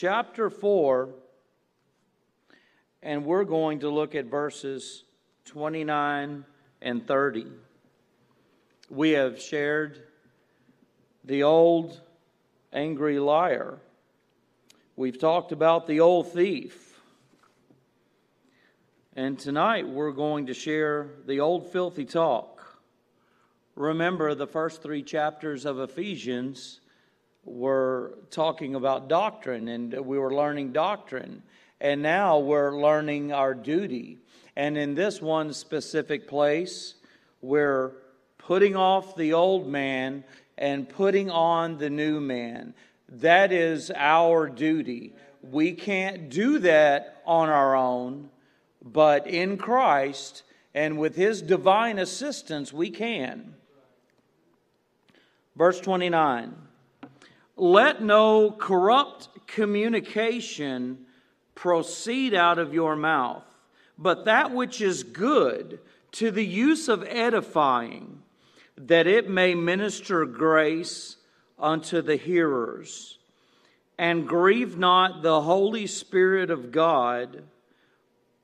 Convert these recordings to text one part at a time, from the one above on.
chapter 4, and we're going to look at verses 29 and 30. We have shared the old angry liar. We've talked about the old thief. And tonight we're going to share the old filthy talk. Remember, the first three chapters of Ephesians were talking about doctrine, and we were learning doctrine. And now we're learning our duty. And in this one specific place, we're putting off the old man and putting on the new man. That is our duty. We can't do that on our own, but in Christ and with His divine assistance, we can. Verse 29 Let no corrupt communication proceed out of your mouth, but that which is good to the use of edifying, that it may minister grace unto the hearers. And grieve not the Holy Spirit of God,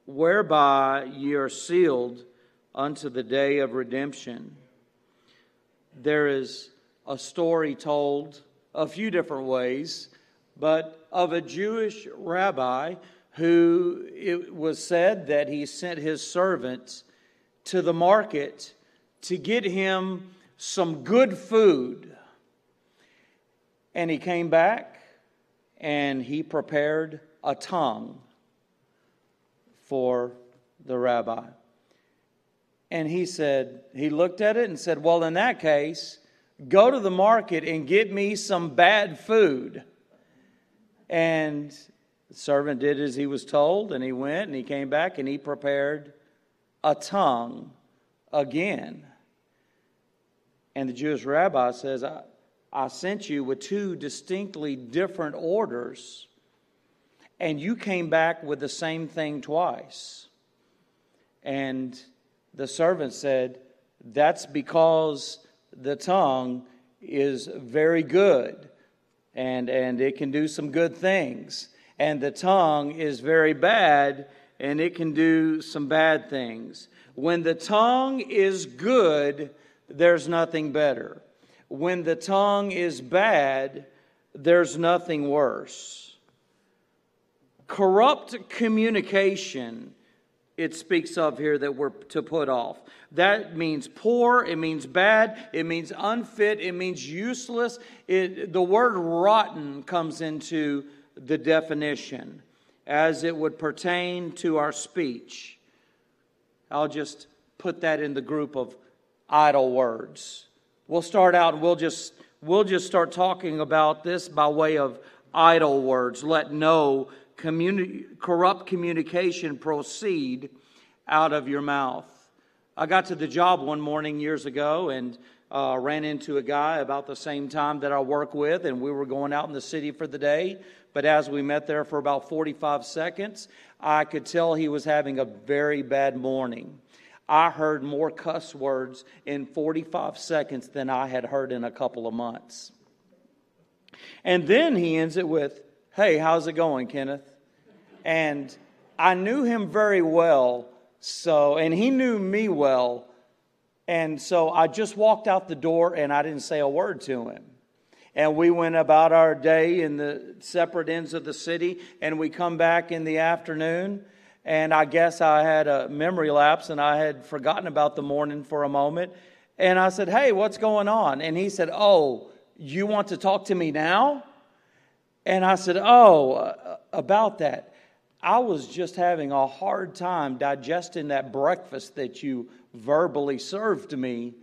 whereby ye are sealed unto the day of redemption. There is a story told a few different ways, but of a Jewish rabbi who it was said that he sent his servants to the market to get him some good food. And he came back and he prepared a tongue for the rabbi. And he said, he looked at it and said, Well, in that case, go to the market and get me some bad food. And the servant did as he was told, and he went and he came back and he prepared a tongue again. And the Jewish rabbi says, I, I sent you with two distinctly different orders, and you came back with the same thing twice. And the servant said, That's because the tongue is very good and, and it can do some good things. And the tongue is very bad and it can do some bad things. When the tongue is good, there's nothing better. When the tongue is bad, there's nothing worse. Corrupt communication, it speaks of here that we're to put off. That means poor, it means bad, it means unfit, it means useless. It, the word rotten comes into the definition as it would pertain to our speech. I'll just put that in the group of idle words. We'll start out and we'll just we'll just start talking about this by way of idle words. Let no communi- corrupt communication proceed out of your mouth. I got to the job one morning years ago and uh, ran into a guy about the same time that I work with, and we were going out in the city for the day. But as we met there for about 45 seconds, I could tell he was having a very bad morning. I heard more cuss words in 45 seconds than I had heard in a couple of months. And then he ends it with, Hey, how's it going, Kenneth? And I knew him very well, so, and he knew me well. And so I just walked out the door and I didn't say a word to him. And we went about our day in the separate ends of the city, and we come back in the afternoon and I guess I had a memory lapse and I had forgotten about the morning for a moment. And I said, Hey, what's going on? And he said, Oh, you want to talk to me now? And I said, Oh, uh, about that. I was just having a hard time digesting that breakfast that you verbally served me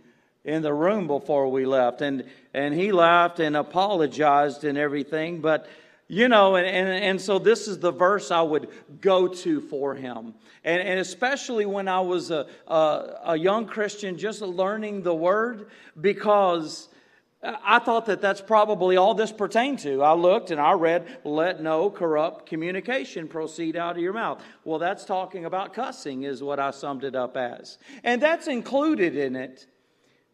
in the room before we left. And, and he laughed and apologized and everything. But you know, and, and, and so this is the verse I would go to for him. And, and especially when I was a, a, a young Christian, just learning the word, because I thought that that's probably all this pertained to. I looked and I read, let no corrupt communication proceed out of your mouth. Well, that's talking about cussing, is what I summed it up as. And that's included in it.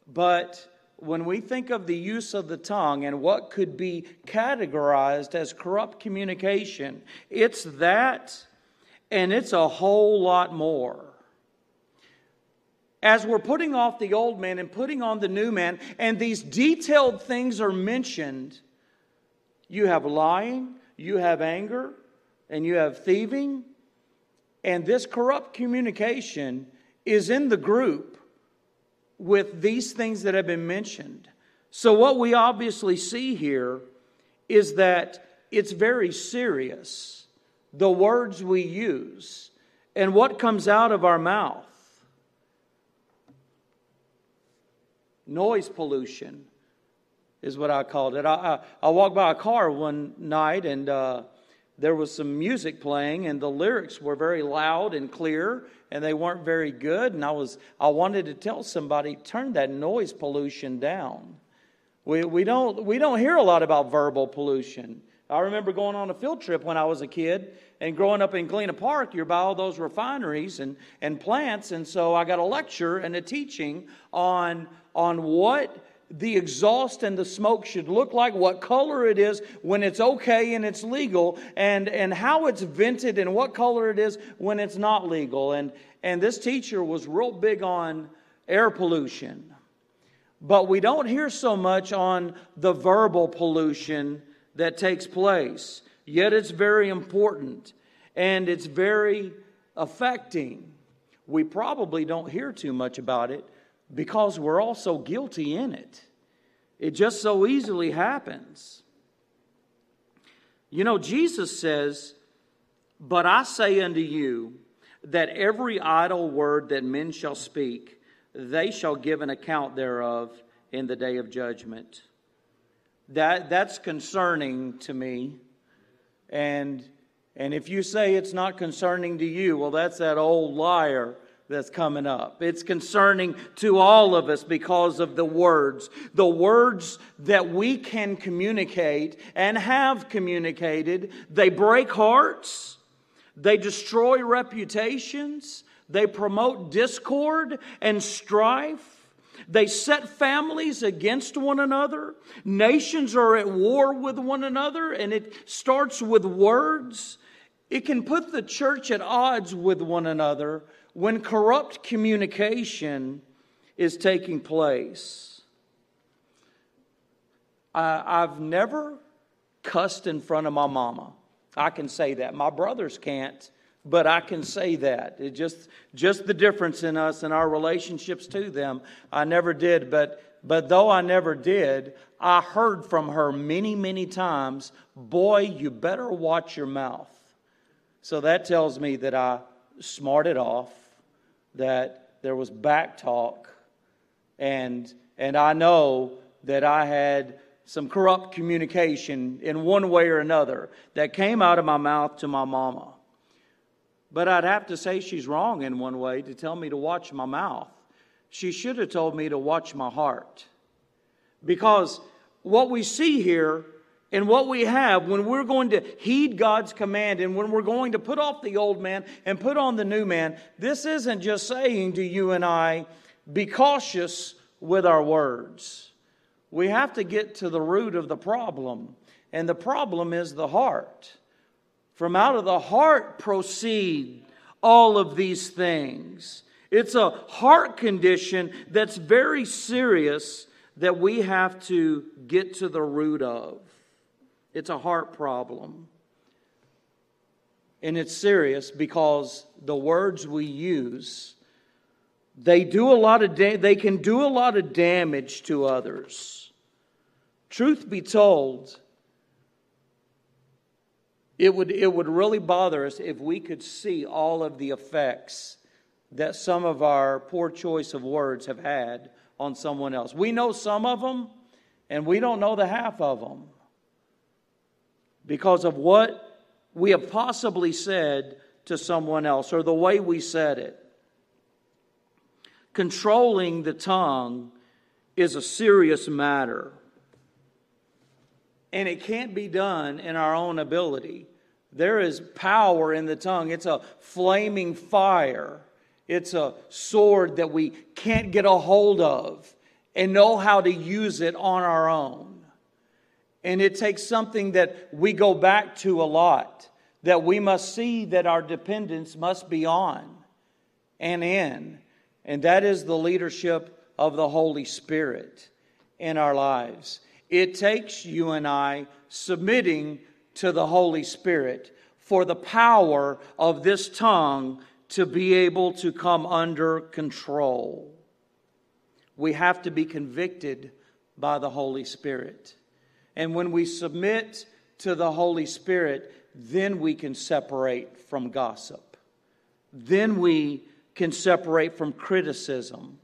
But when we think of the use of the tongue and what could be categorized as corrupt communication, it's that and it's a whole lot more. As we're putting off the old man and putting on the new man, and these detailed things are mentioned, you have lying, you have anger, and you have thieving. And this corrupt communication is in the group with these things that have been mentioned. So, what we obviously see here is that it's very serious, the words we use and what comes out of our mouth. Noise pollution is what I called it. I, I, I walked by a car one night and uh, there was some music playing, and the lyrics were very loud and clear, and they weren't very good. And I was I wanted to tell somebody turn that noise pollution down. We, we don't we don't hear a lot about verbal pollution. I remember going on a field trip when I was a kid and growing up in Galena Park, you're by all those refineries and, and plants. And so I got a lecture and a teaching on, on what the exhaust and the smoke should look like, what color it is when it's okay and it's legal, and, and how it's vented and what color it is when it's not legal. And, and this teacher was real big on air pollution. But we don't hear so much on the verbal pollution that takes place. Yet it's very important and it's very affecting. We probably don't hear too much about it because we're all so guilty in it. It just so easily happens. You know, Jesus says, But I say unto you that every idle word that men shall speak, they shall give an account thereof in the day of judgment. That, that's concerning to me. And, and if you say it's not concerning to you, well, that's that old liar that's coming up. It's concerning to all of us because of the words. The words that we can communicate and have communicated, they break hearts, they destroy reputations, they promote discord and strife. They set families against one another. Nations are at war with one another, and it starts with words. It can put the church at odds with one another when corrupt communication is taking place. I, I've never cussed in front of my mama. I can say that. My brothers can't, but I can say that. It just just the difference in us and our relationships to them. I never did, but but though I never did, I heard from her many, many times, boy, you better watch your mouth. So that tells me that I smarted off that there was back talk, and, and I know that I had some corrupt communication in one way or another that came out of my mouth to my mama. But I'd have to say she's wrong in one way to tell me to watch my mouth. She should have told me to watch my heart. Because what we see here and what we have when we're going to heed God's command and when we're going to put off the old man and put on the new man, this isn't just saying to you and I, be cautious with our words. We have to get to the root of the problem, and the problem is the heart. From out of the heart proceed all of these things. It's a heart condition that's very serious that we have to get to the root of. It's a heart problem. And it's serious because the words we use they do a lot of da- they can do a lot of damage to others. Truth be told, it would, it would really bother us if we could see all of the effects that some of our poor choice of words have had on someone else. We know some of them, and we don't know the half of them because of what we have possibly said to someone else or the way we said it. Controlling the tongue is a serious matter. And it can't be done in our own ability. There is power in the tongue, it's a flaming fire, it's a sword that we can't get a hold of. and know how to use it on our own. And it takes something that we go back to a lot, that we must see that our dependence must be on and in, and that is the leadership of the Holy Spirit in our lives. It takes you and I submitting to the Holy Spirit for the power of this tongue to be able to come under control. We have to be convicted by the Holy Spirit. And when we submit to the Holy Spirit, then we can separate from gossip. Then we can separate from criticism,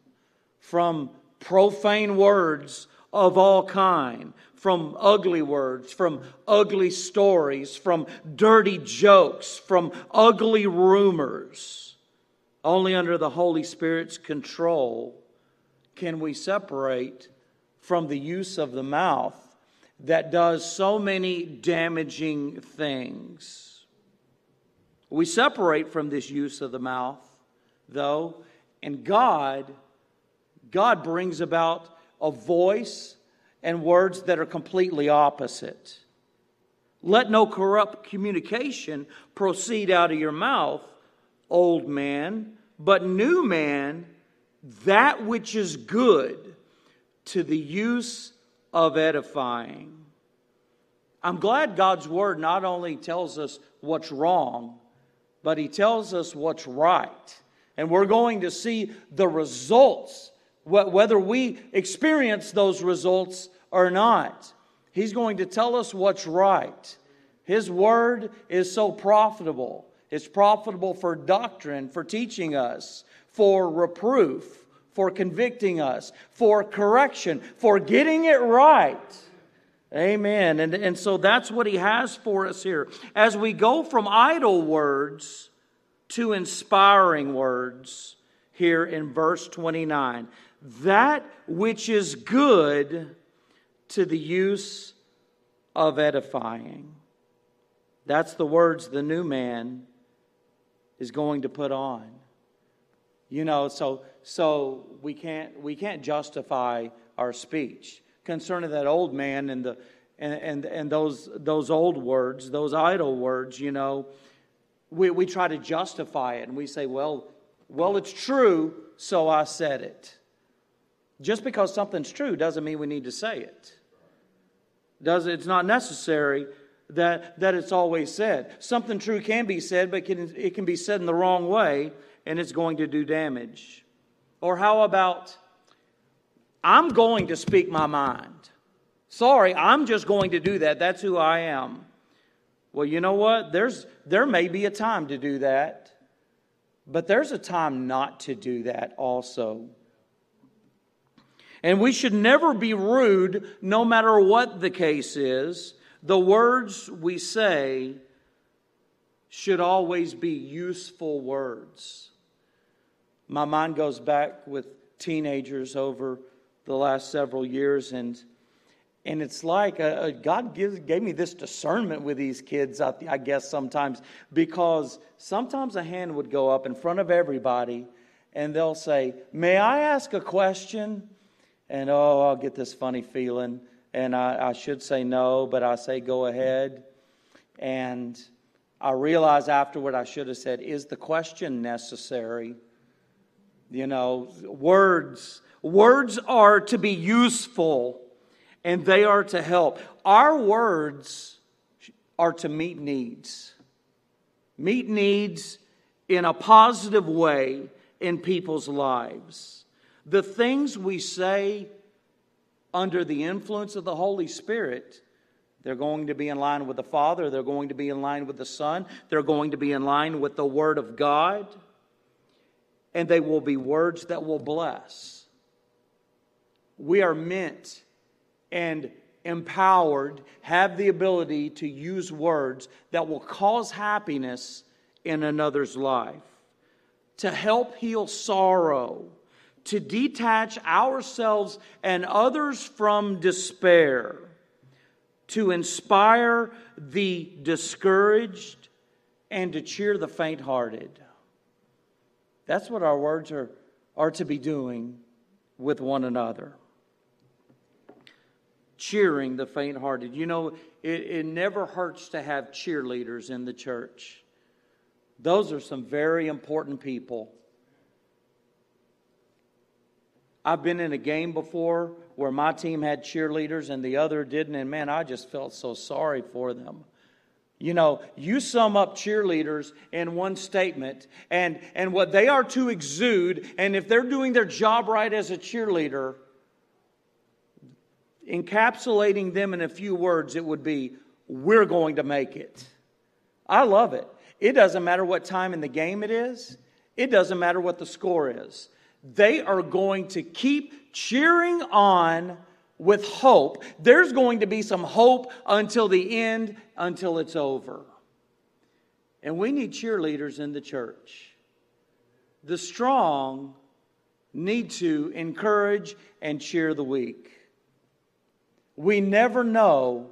from profane words of all kind, from ugly words, from ugly stories, from dirty jokes, from ugly rumors. Only under the Holy Spirit's control can we separate from the use of the mouth that does so many damaging things. We separate from this use of the mouth, though, and God God brings about a voice and words that are completely opposite. Let no corrupt communication proceed out of your mouth, old man, but new man, that which is good to the use of edifying. I'm glad God's word not only tells us what's wrong, but he tells us what's right. And we're going to see the results whether we experience those results or not. He's going to tell us what's right. His word is so profitable. It's profitable for doctrine, for teaching us, for reproof, for convicting us, for correction, for getting it right. Amen. And, and so that's what he has for us here. As we go from idle words to inspiring words here in verse 29 that which is good to the use of edifying. That's the words the new man is going to put on. You know, so so we can't we can't justify our speech concerning that old man and the and and, and those those old words, those idle words, you know, we, we try to justify it and we say, well, well, it's true, so I said it. Just because something's true doesn't mean we need to say it. Does it's not necessary that, that it's always said. Something true can be said, but can, it can be said in the wrong way, and it's going to do damage. Or how about, I'm going to speak my mind. Sorry, I'm just going to do that. That's who I am. Well, you know what? There's, there may be a time to do that, but there's a time not to do that also. And we should never be rude, no matter what the case is. The words we say should always be useful words. My mind goes back with teenagers over the last several years, and and it's like uh, uh God gives, gave me this discernment with these kids, I, I guess, sometimes, because sometimes a hand would go up in front of everybody, and they'll say, May I ask a question? And oh, I'll get this funny feeling. And I, I should say no, but I say go ahead. And I realize afterward I should have said, Is the question necessary? You know, words. Words are to be useful and they are to help. Our words are to meet needs. Meet needs in a positive way in people's lives. The things we say under the influence of the Holy Spirit, they're going to be in line with the Father, they're going to be in line with the Son, they're going to be in line with the Word of God, and they will be words that will bless. We are meant and empowered, have the ability to use words that will cause happiness in another's life, to help heal sorrow to detach ourselves and others from despair, to inspire the discouraged, and to cheer the faint hearted. That's what our words are, are to be doing with one another. cheering the faint hearted. You know, it, it never hurts to have cheerleaders in the church. Those are some very important people. I've been in a game before where my team had cheerleaders and the other didn't, and man, I just felt so sorry for them. You know, you sum up cheerleaders in one statement and, and what they are to exude, and if they're doing their job right as a cheerleader, encapsulating them in a few words, it would be, We're going to make it. I love it. It doesn't matter what time in the game it is, it doesn't matter what the score is. They are going to keep cheering on with hope. There's going to be some hope until the end, until it's over. And we need cheerleaders in the church. The strong need to encourage and cheer the weak. We never know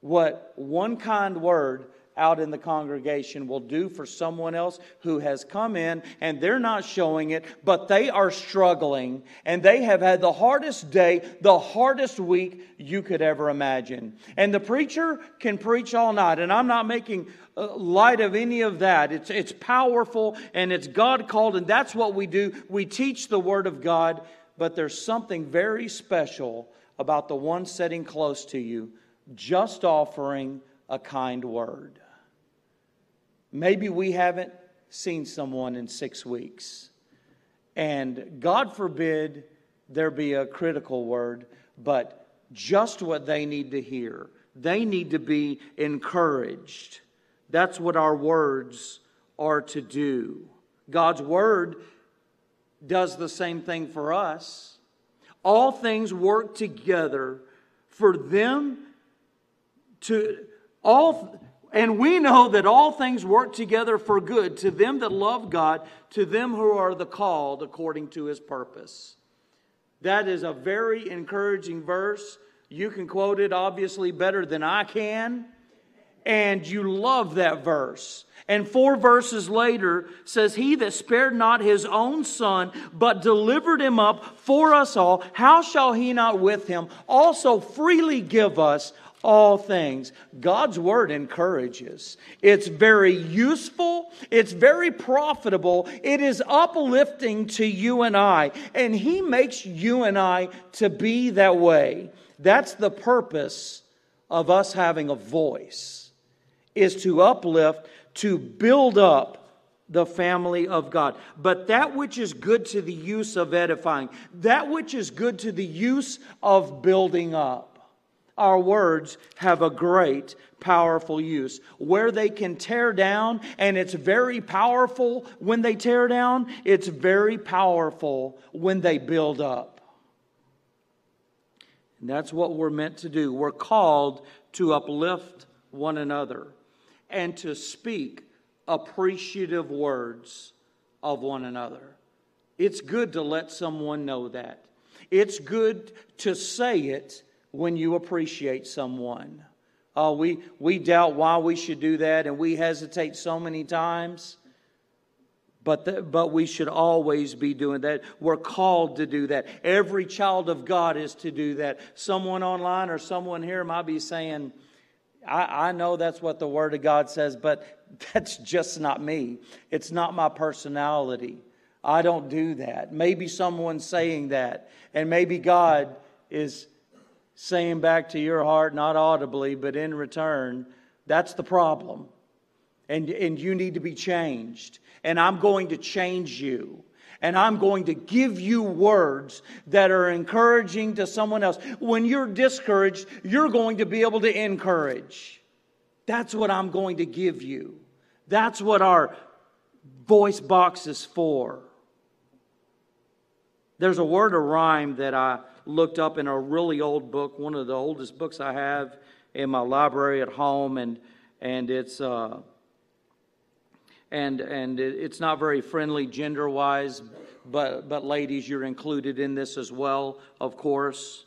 what one kind word out in the congregation will do for someone else who has come in and they're not showing it, but they are struggling and they have had the hardest day, the hardest week you could ever imagine. And the preacher can preach all night, and I'm not making uh, light of any of that. It's, it's powerful and it's God called, and that's what we do. We teach the Word of God, but there's something very special about the one sitting close to you just offering a kind word. Maybe we haven't seen someone in six weeks. And God forbid there be a critical word, but just what they need to hear. They need to be encouraged. That's what our words are to do. God's word does the same thing for us. All things work together for them to all and we know that all things work together for good to them that love God, to them who are the called according to his purpose. That is a very encouraging verse. You can quote it obviously better than I can. And you love that verse. And four verses later says, He that spared not his own son, but delivered him up for us all, how shall he not with him also freely give us all things. God's word encourages. It's very useful. It's very profitable. It is uplifting to you and I. And He makes you and I to be that way. That's the purpose of us having a voice, is to uplift, to build up the family of God. But that which is good to the use of edifying, that which is good to the use of building up our words have a great, powerful use. Where they can tear down, and it's very powerful when they tear down, it's very powerful when they build up. And that's what we're meant to do. We're called to uplift one another and to speak appreciative words of one another. It's good to let someone know that. It's good to say it when you appreciate someone. Uh, we, we doubt why we should do that, and we hesitate so many times. But, the, but we should always be doing that. We're called to do that. Every child of God is to do that. Someone online or someone here might be saying, I, I know that's what the Word of God says, but that's just not me. It's not my personality. I don't do that. Maybe someone's saying that, and maybe God is saying back to your heart, not audibly, but in return, that's the problem. And, and you need to be changed. And I'm going to change you. And I'm going to give you words that are encouraging to someone else. When you're discouraged, you're going to be able to encourage. That's what I'm going to give you. That's what our voice box is for. There's a word of rhyme that I looked up in a really old book, one of the oldest books I have in my library at home, and and it's uh, and and it's not very friendly gender wise, but but ladies, you're included in this as well, of course.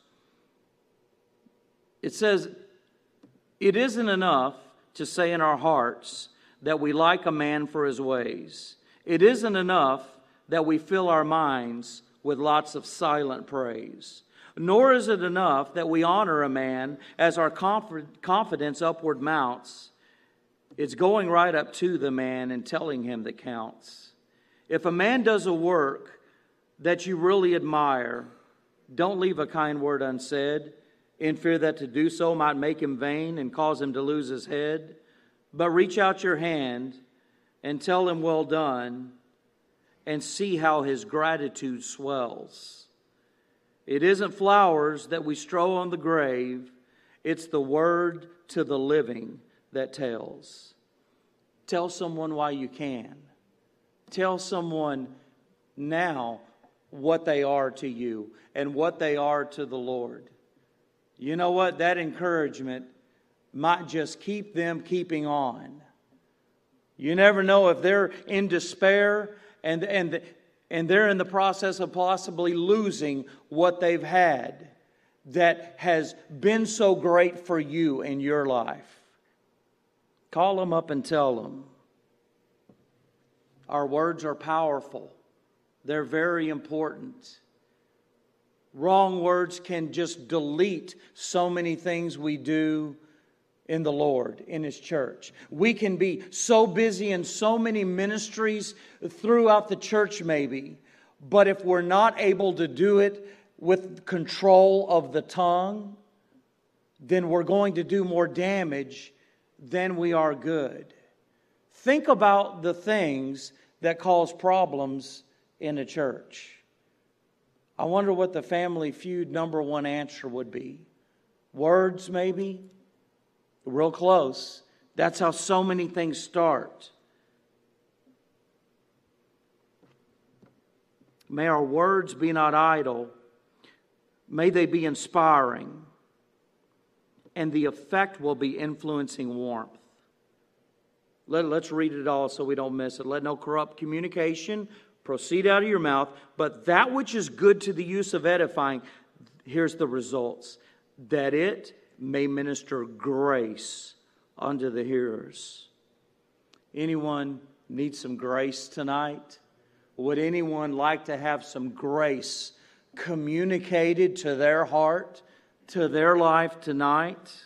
It says, "It isn't enough to say in our hearts that we like a man for his ways. It isn't enough that we fill our minds." with lots of silent praise. Nor is it enough that we honor a man as our confidence upward mounts. It's going right up to the man and telling him that counts. If a man does a work that you really admire, don't leave a kind word unsaid, in fear that to do so might make him vain and cause him to lose his head. But reach out your hand and tell him, Well done, and see how his gratitude swells. It isn't flowers that we strow on the grave, it's the word to the living that tells. Tell someone why you can. Tell someone now what they are to you and what they are to the Lord. You know what? That encouragement might just keep them keeping on. You never know if they're in despair and, and, and they're in the process of possibly losing what they've had that has been so great for you in your life. Call them up and tell them. Our words are powerful, they're very important. Wrong words can just delete so many things we do in the Lord, in His church. We can be so busy in so many ministries throughout the church, maybe, but if we're not able to do it with control of the tongue, then we're going to do more damage than we are good. Think about the things that cause problems in a church. I wonder what the family feud number one answer would be. Words, maybe? Real close. That's how so many things start. May our words be not idle. May they be inspiring. And the effect will be influencing warmth. Let, let's read it all so we don't miss it. Let no corrupt communication proceed out of your mouth, but that which is good to the use of edifying, here's the results that it may minister grace unto the hearers. Anyone need some grace tonight? Would anyone like to have some grace communicated to their heart, to their life tonight?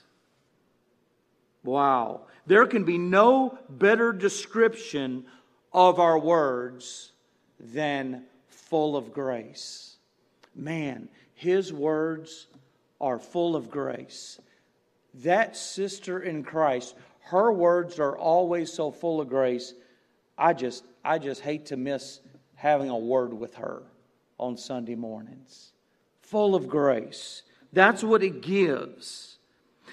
Wow. There can be no better description of our words than full of grace. Man, his words are full of grace. That sister in Christ, her words are always so full of grace. I just I just hate to miss having a word with her on Sunday mornings. Full of grace. That's what it gives.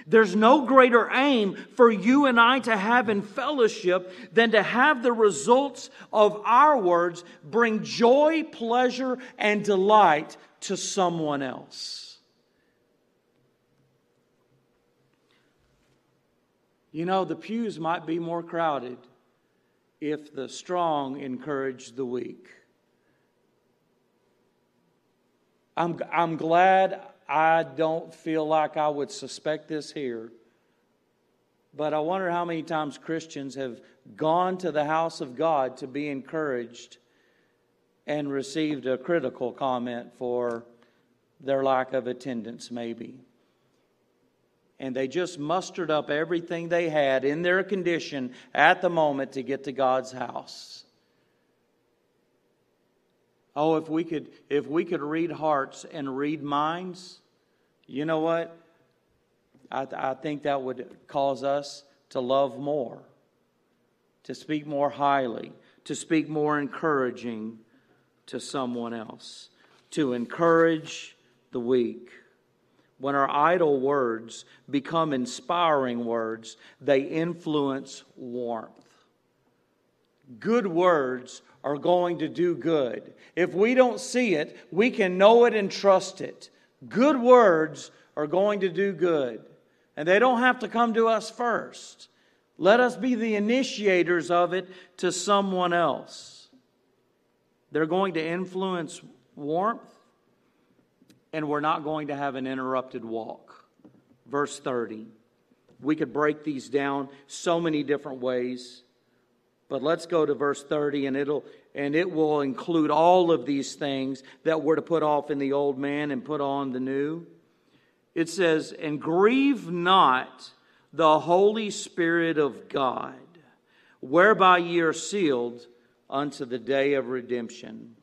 There's no greater aim for you and I to have in fellowship than to have the results of our words bring joy, pleasure, and delight to someone else. You know, the pews might be more crowded if the strong encourage the weak. I'm, I'm glad I don't feel like I would suspect this here. But I wonder how many times Christians have gone to the house of God to be encouraged and received a critical comment for their lack of attendance, maybe. And they just mustered up everything they had in their condition at the moment to get to God's house. Oh, if we could if we could read hearts and read minds, you know what? I, I think that would cause us to love more, to speak more highly, to speak more encouraging to someone else, to encourage the weak. When our idle words become inspiring words, they influence warmth. Good words are going to do good. If we don't see it, we can know it and trust it. Good words are going to do good, and they don't have to come to us first. Let us be the initiators of it to someone else. They're going to influence warmth, and we're not going to have an interrupted walk. Verse 30. We could break these down so many different ways. But let's go to verse 30 and it'll and it will include all of these things that we're to put off in the old man and put on the new. It says, And grieve not the Holy Spirit of God, whereby ye are sealed unto the day of redemption.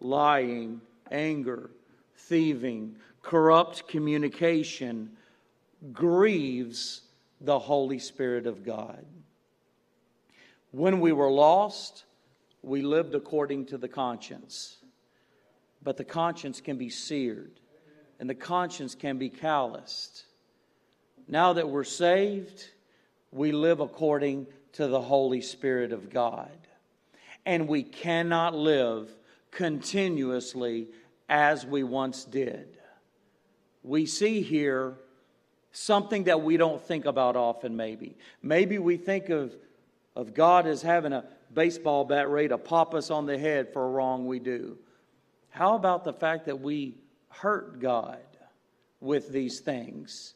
Lying, anger, thieving, corrupt communication grieves the Holy Spirit of God. When we were lost, we lived according to the conscience. But the conscience can be seared, and the conscience can be calloused. Now that we're saved, we live according to the Holy Spirit of God. And we cannot live continuously as we once did. We see here something that we don't think about often, maybe. Maybe we think of, of God as having a baseball bat ready to pop us on the head for a wrong we do. How about the fact that we hurt God with these things?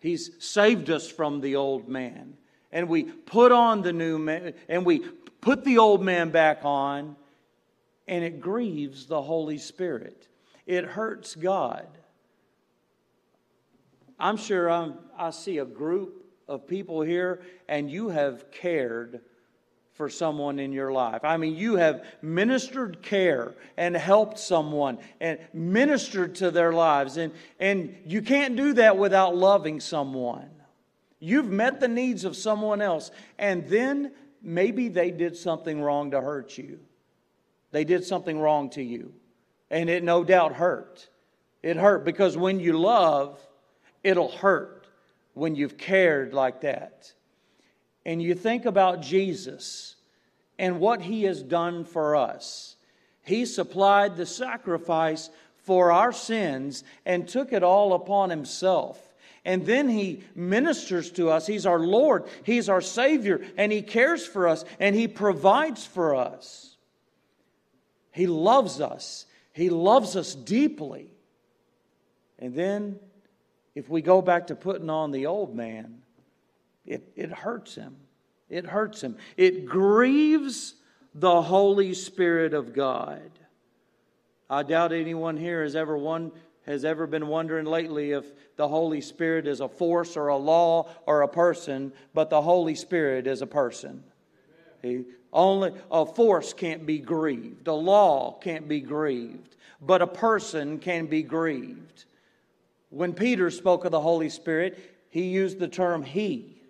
He's saved us from the old man. And we put on the new man, and we put the old man back on, and it grieves the Holy Spirit. It hurts God. I'm sure I'm, I see a group of people here, and you have cared for someone in your life. I mean, you have ministered care and helped someone and ministered to their lives. And, and you can't do that without loving someone. You've met the needs of someone else, and then maybe they did something wrong to hurt you. They did something wrong to you, and it no doubt hurt. It hurt because when you love, it'll hurt when you've cared like that and you think about Jesus and what he has done for us, he supplied the sacrifice for our sins and took it all upon himself. And then he ministers to us. He's our Lord, he's our Savior, and he cares for us and he provides for us. He loves us, he loves us deeply. And then, if we go back to putting on the old man, it, it hurts him. It hurts him. It grieves the Holy Spirit of God. I doubt anyone here has ever one has ever been wondering lately if the Holy Spirit is a force or a law or a person, but the Holy Spirit is a person. Only a force can't be grieved, a law can't be grieved, but a person can be grieved. When Peter spoke of the Holy Spirit, he used the term he.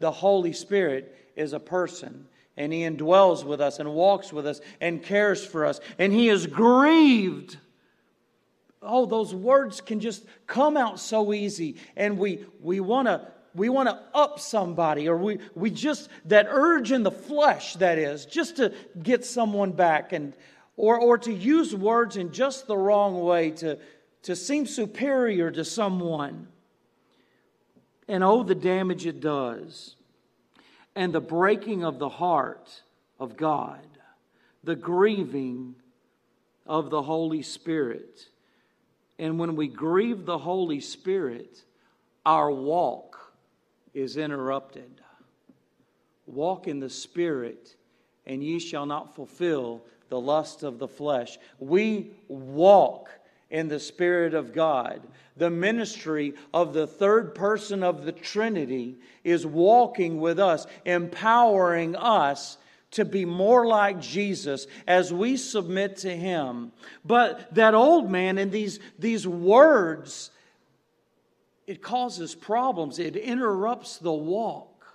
The Holy Spirit is a person, and He indwells with us and walks with us and cares for us, and He is grieved. Oh, those words can just come out so easy, and we, we want to we want to up somebody or we, we just that urge in the flesh that is just to get someone back and or, or to use words in just the wrong way to, to seem superior to someone and oh, the damage it does. And the breaking of the heart of God, the grieving of the Holy Spirit. And when we grieve the Holy Spirit, our walk is interrupted. Walk in the Spirit, and ye shall not fulfill the lust of the flesh. We walk in the Spirit of God. The ministry of the third person of the Trinity is walking with us, empowering us to be more like Jesus as we submit to Him. But that old man in these, these words, it causes problems, it interrupts the walk.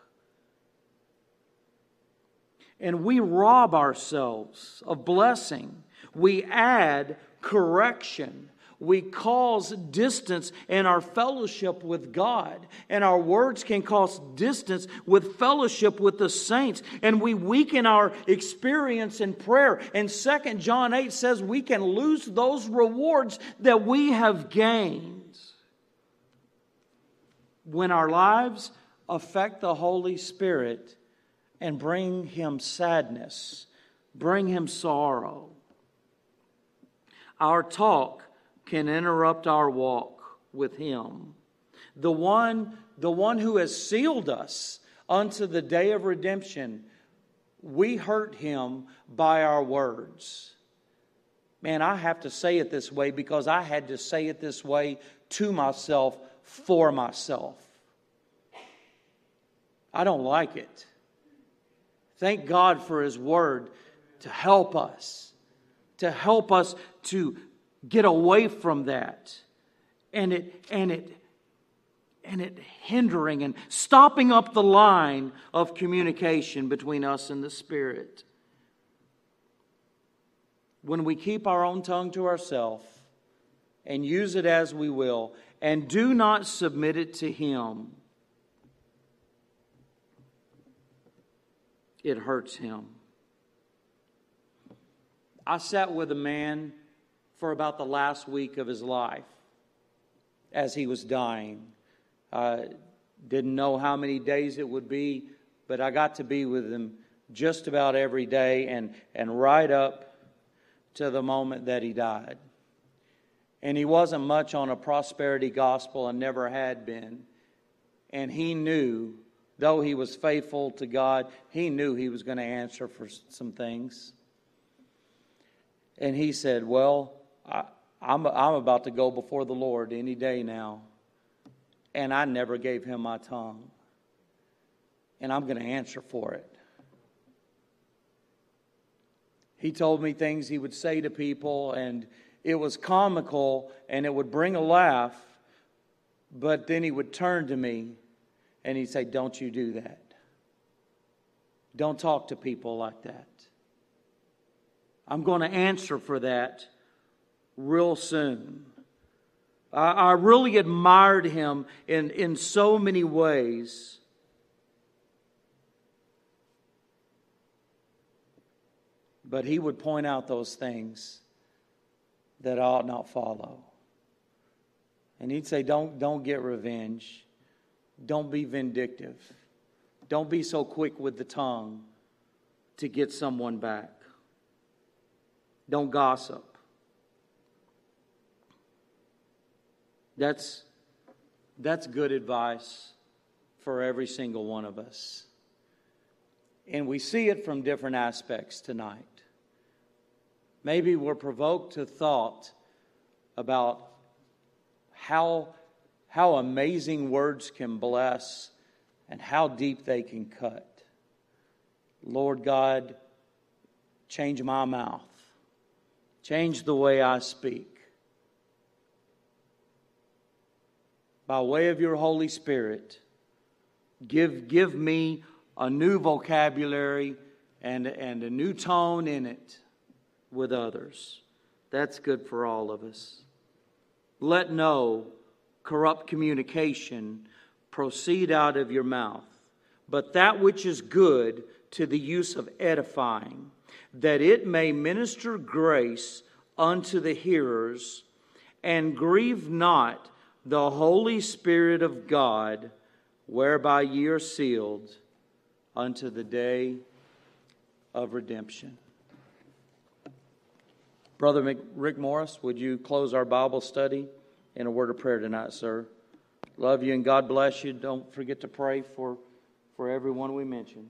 And we rob ourselves of blessing. We add correction. We cause distance in our fellowship with God. And our words can cause distance with fellowship with the saints. And we weaken our experience in prayer. And Second John 8 says we can lose those rewards that we have gained. When our lives affect the Holy Spirit and bring Him sadness, bring Him sorrow our talk can interrupt our walk with Him. The one, the one who has sealed us unto the day of redemption we hurt him by our words. Man, I have to say it this way because I had to say it this way to myself for myself. I don't like it. Thank God for His Word to help us, to help us to get away from that. And it, and it, and it hindering and stopping up the line of communication between us and the Spirit. When we keep our own tongue to ourselves and use it as we will, and do not submit it to Him, it hurts Him. I sat with a man for about the last week of his life as he was dying. I didn't know how many days it would be, but I got to be with him just about every day and, and right up to the moment that he died. And he wasn't much on a prosperity gospel and never had been. And he knew, though he was faithful to God, he knew he was going to answer for some things. And he said, Well, I, I'm, I'm about to go before the Lord any day now. And I never gave him my tongue. And I'm going to answer for it. He told me things he would say to people, and it was comical and it would bring a laugh. But then he would turn to me and he'd say, Don't you do that. Don't talk to people like that. I'm going to answer for that real soon. I, I really admired him in, in so many ways. But he would point out those things that ought not follow. And he'd say, Don't, don't get revenge. Don't be vindictive. Don't be so quick with the tongue to get someone back. Don't gossip. That's, that's good advice for every single one of us. And we see it from different aspects tonight. Maybe we're provoked to thought about how, how amazing words can bless and how deep they can cut. Lord God, change my mouth, change the way I speak. By way of your Holy Spirit, give, give me a new vocabulary and, and a new tone in it with others. That's good for all of us. Let no corrupt communication proceed out of your mouth, but that which is good to the use of edifying, that it may minister grace unto the hearers, and grieve not the Holy Spirit of God, whereby ye are sealed unto the day of redemption. Brother Rick Morris, would you close our Bible study in a word of prayer tonight, sir? Love you and God bless you. Don't forget to pray for, for everyone we mentioned.